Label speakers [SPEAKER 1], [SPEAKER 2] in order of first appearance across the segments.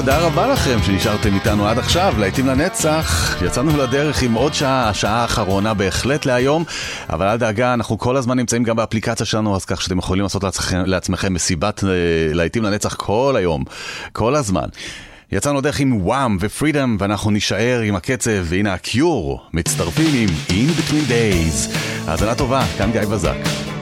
[SPEAKER 1] תודה רבה לכם שנשארתם איתנו עד עכשיו, להיטים לנצח. יצאנו לדרך עם עוד שעה, השעה האחרונה בהחלט להיום, אבל אל דאגה, אנחנו כל הזמן נמצאים גם באפליקציה שלנו, אז כך שאתם יכולים לעשות לעצמכם, לעצמכם מסיבת אה, להיטים לנצח כל היום, כל הזמן. יצאנו דרך עם וואם ופרידום, ואנחנו נישאר עם הקצב, והנה הקיור, מצטרפים עם In Between Days. האזנה טובה, כאן גיא בזק.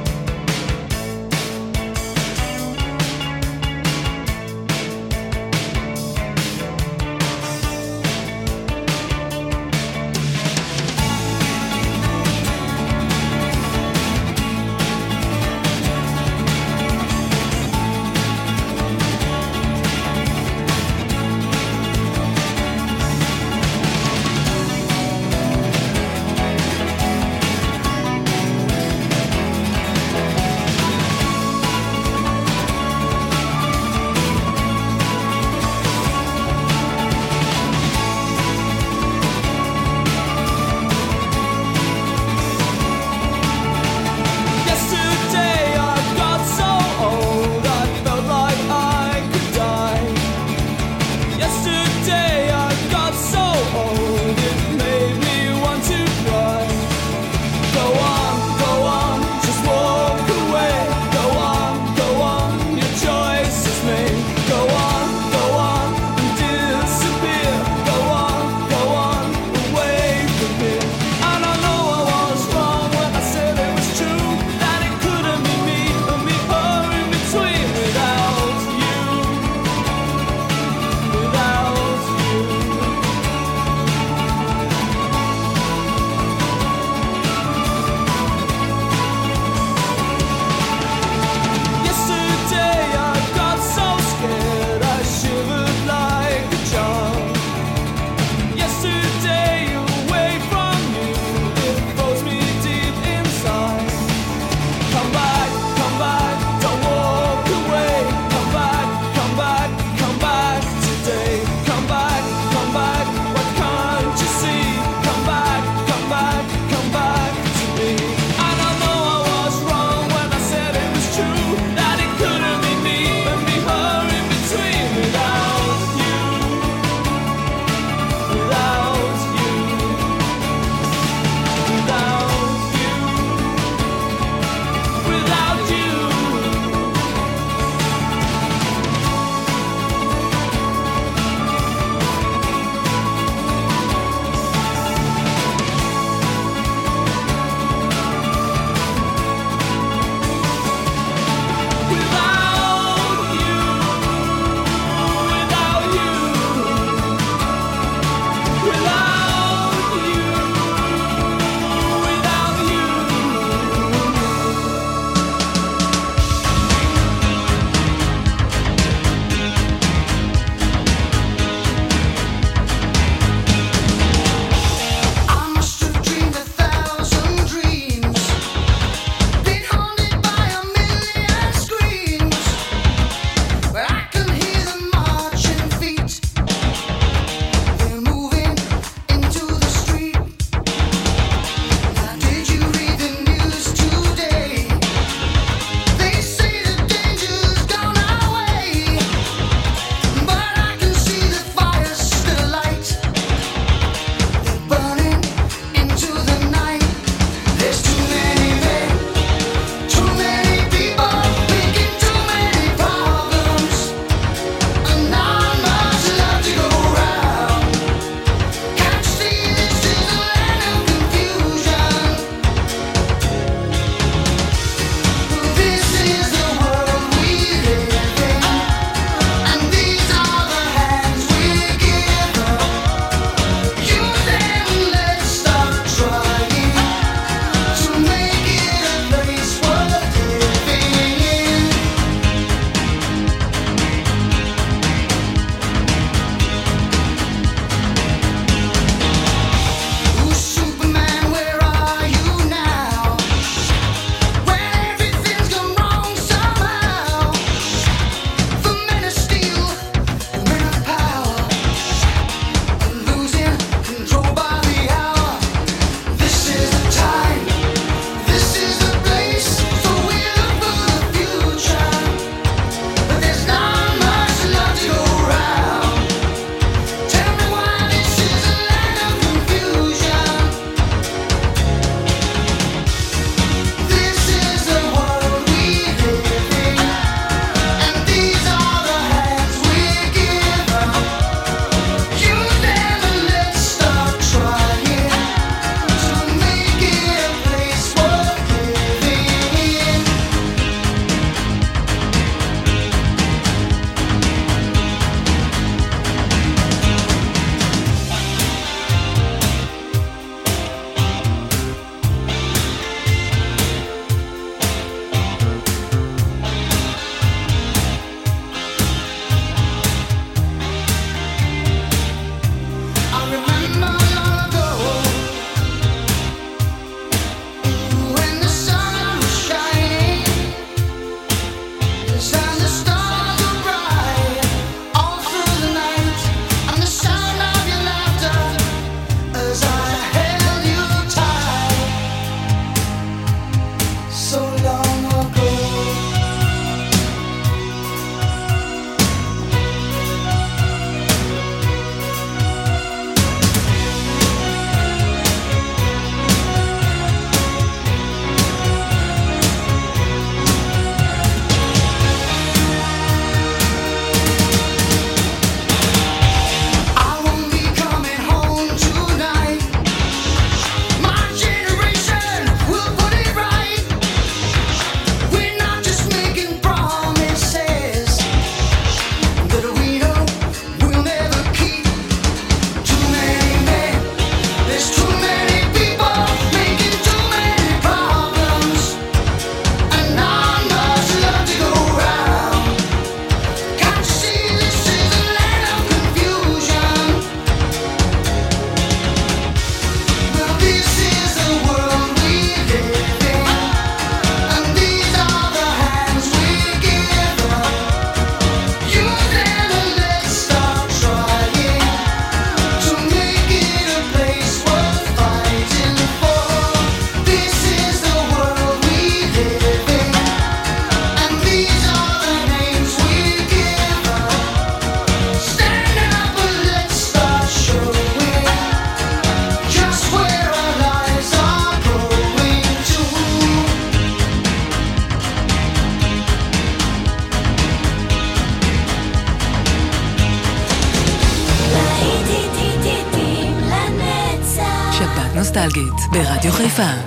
[SPEAKER 2] חיפה.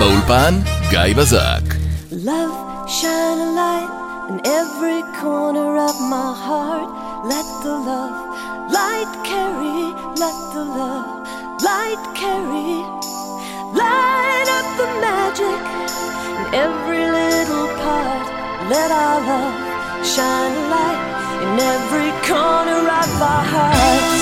[SPEAKER 3] באולפן, גיא בזק.
[SPEAKER 4] Love, shine a light in every corner of my heart. Let the love light carry, let the love light carry. Light up the magic in every little part. Let our love shine a light in every corner of our hearts.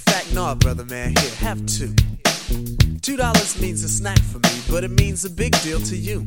[SPEAKER 5] Fact, no, brother man, here, have two. Two dollars means a snack for me, but it means a big deal to you.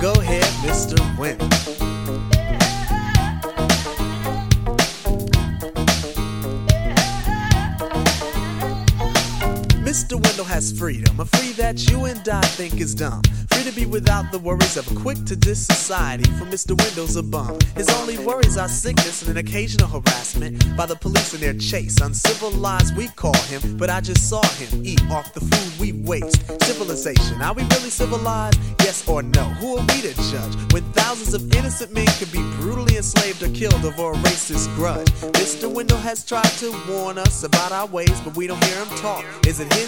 [SPEAKER 5] Go ahead, Mr. Wendal. Mr. Wendal has freedom, a free that you and I think is dumb. Free to be without the worries of a quick to diss society, for Mr. Wendal's a bum. His only worries are sickness and an occasional harassment by the police in their chase. Uncivilized, we call him, but I just saw him eat off the food we waste. Civilization, are we really civilized? Yes or no? Who are we to judge when thousands of innocent men could be brutally enslaved or killed over a racist grudge? Mr. Wendal has tried to warn us about our ways, but we don't hear him talk. Is it his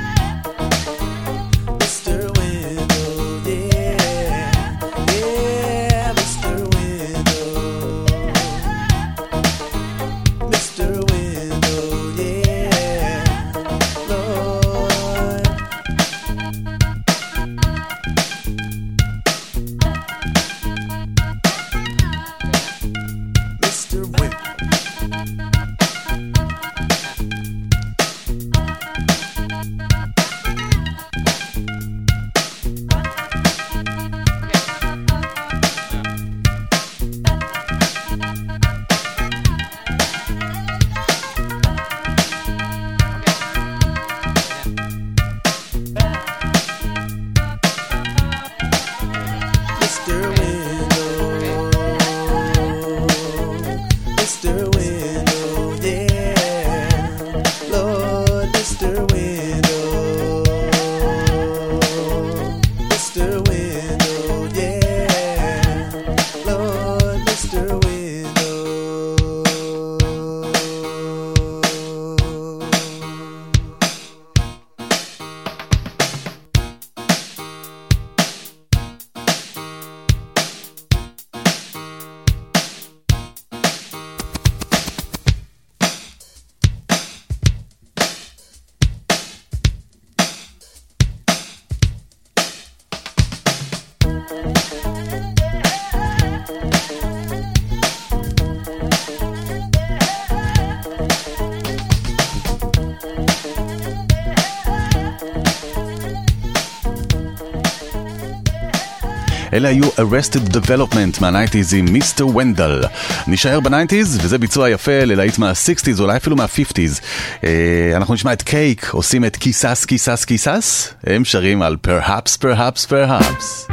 [SPEAKER 1] אלה היו Arrested Development מה-90's עם מיסטר ונדל. נשאר ב-90's וזה ביצוע יפה ללהיט מה-60's אולי אפילו מה-50's. אה, אנחנו נשמע את קייק עושים את כיסס כיסס כיסס, הם שרים על Perhaps Perhaps Perhaps.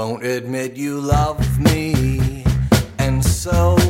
[SPEAKER 6] Won't admit you love me, and so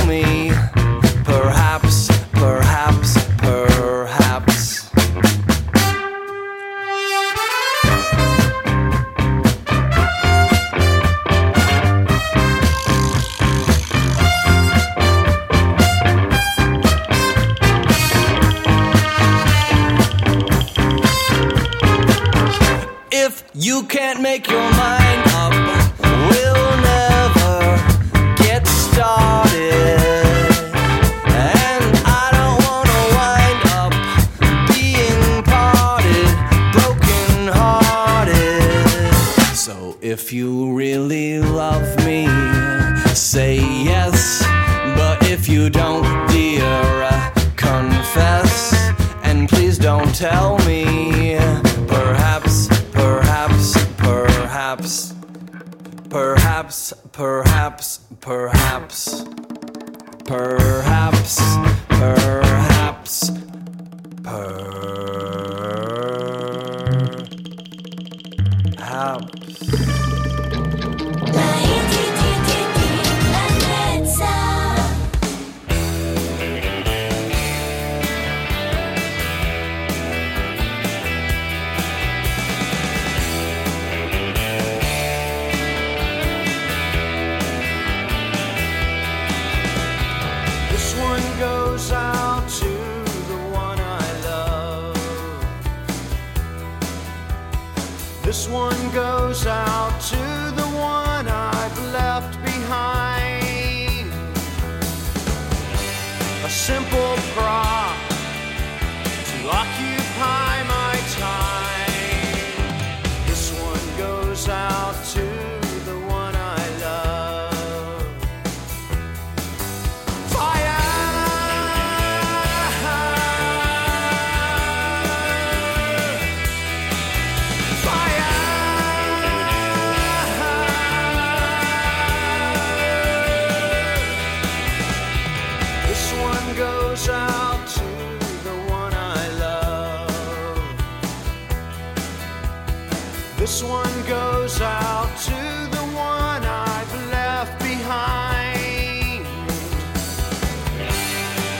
[SPEAKER 2] This one goes out to the one I've left behind.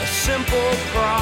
[SPEAKER 2] A simple
[SPEAKER 7] cry.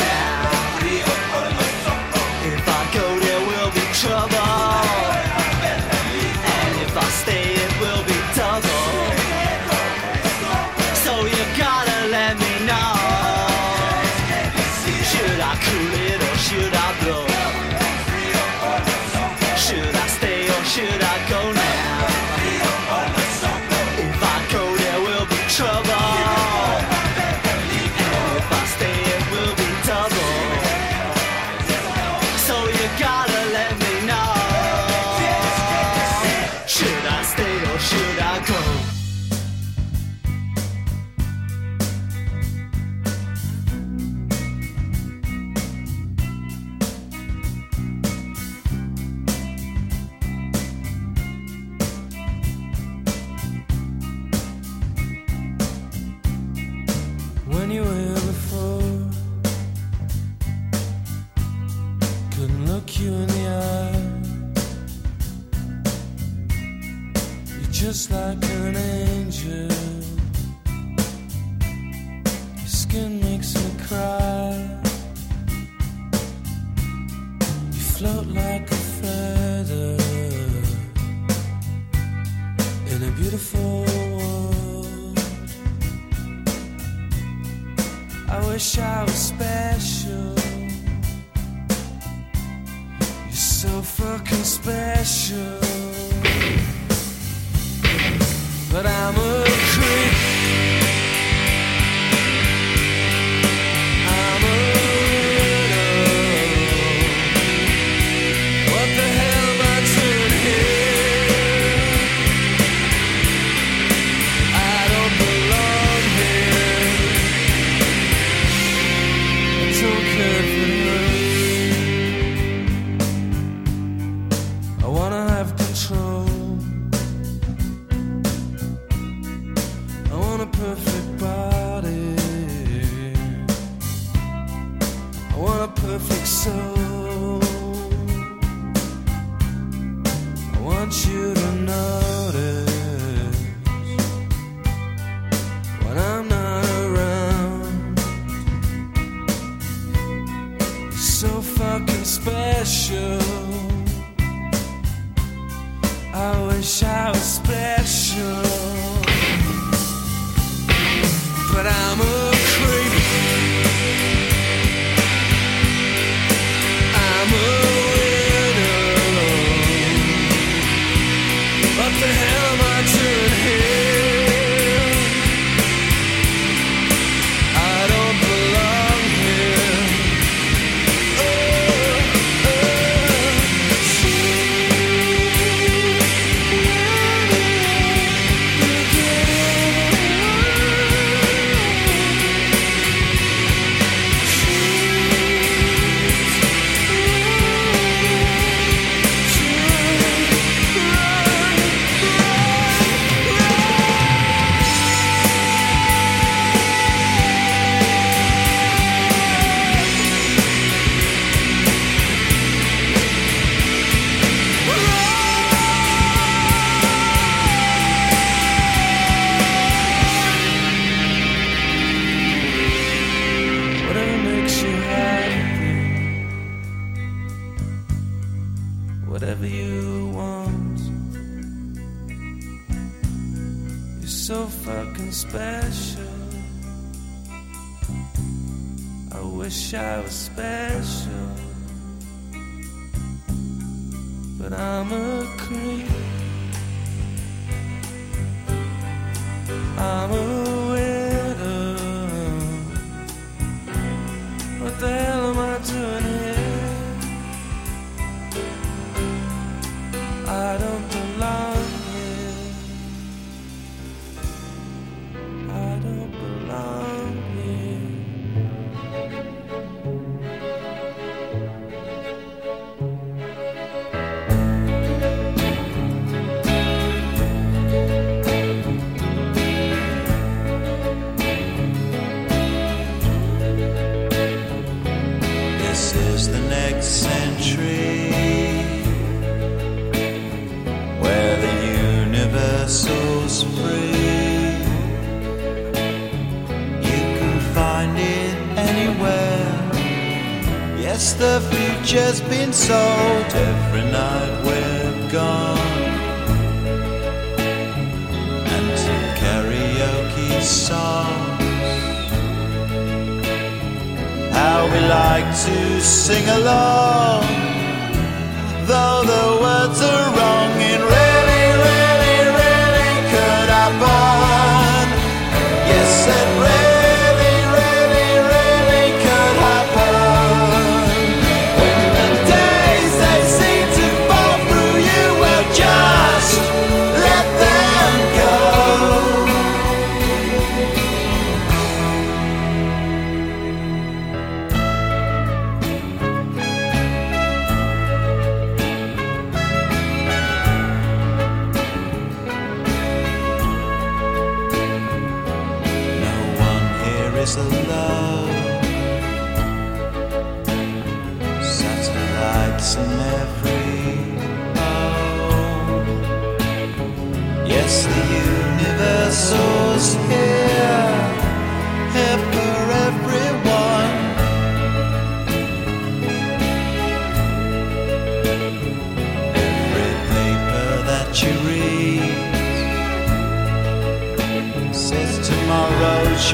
[SPEAKER 8] When you were here before. Couldn't look you in the eye. You're just like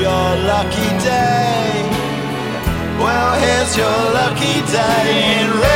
[SPEAKER 8] your
[SPEAKER 9] lucky day. Well, here's your lucky day.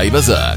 [SPEAKER 1] גיא בזק.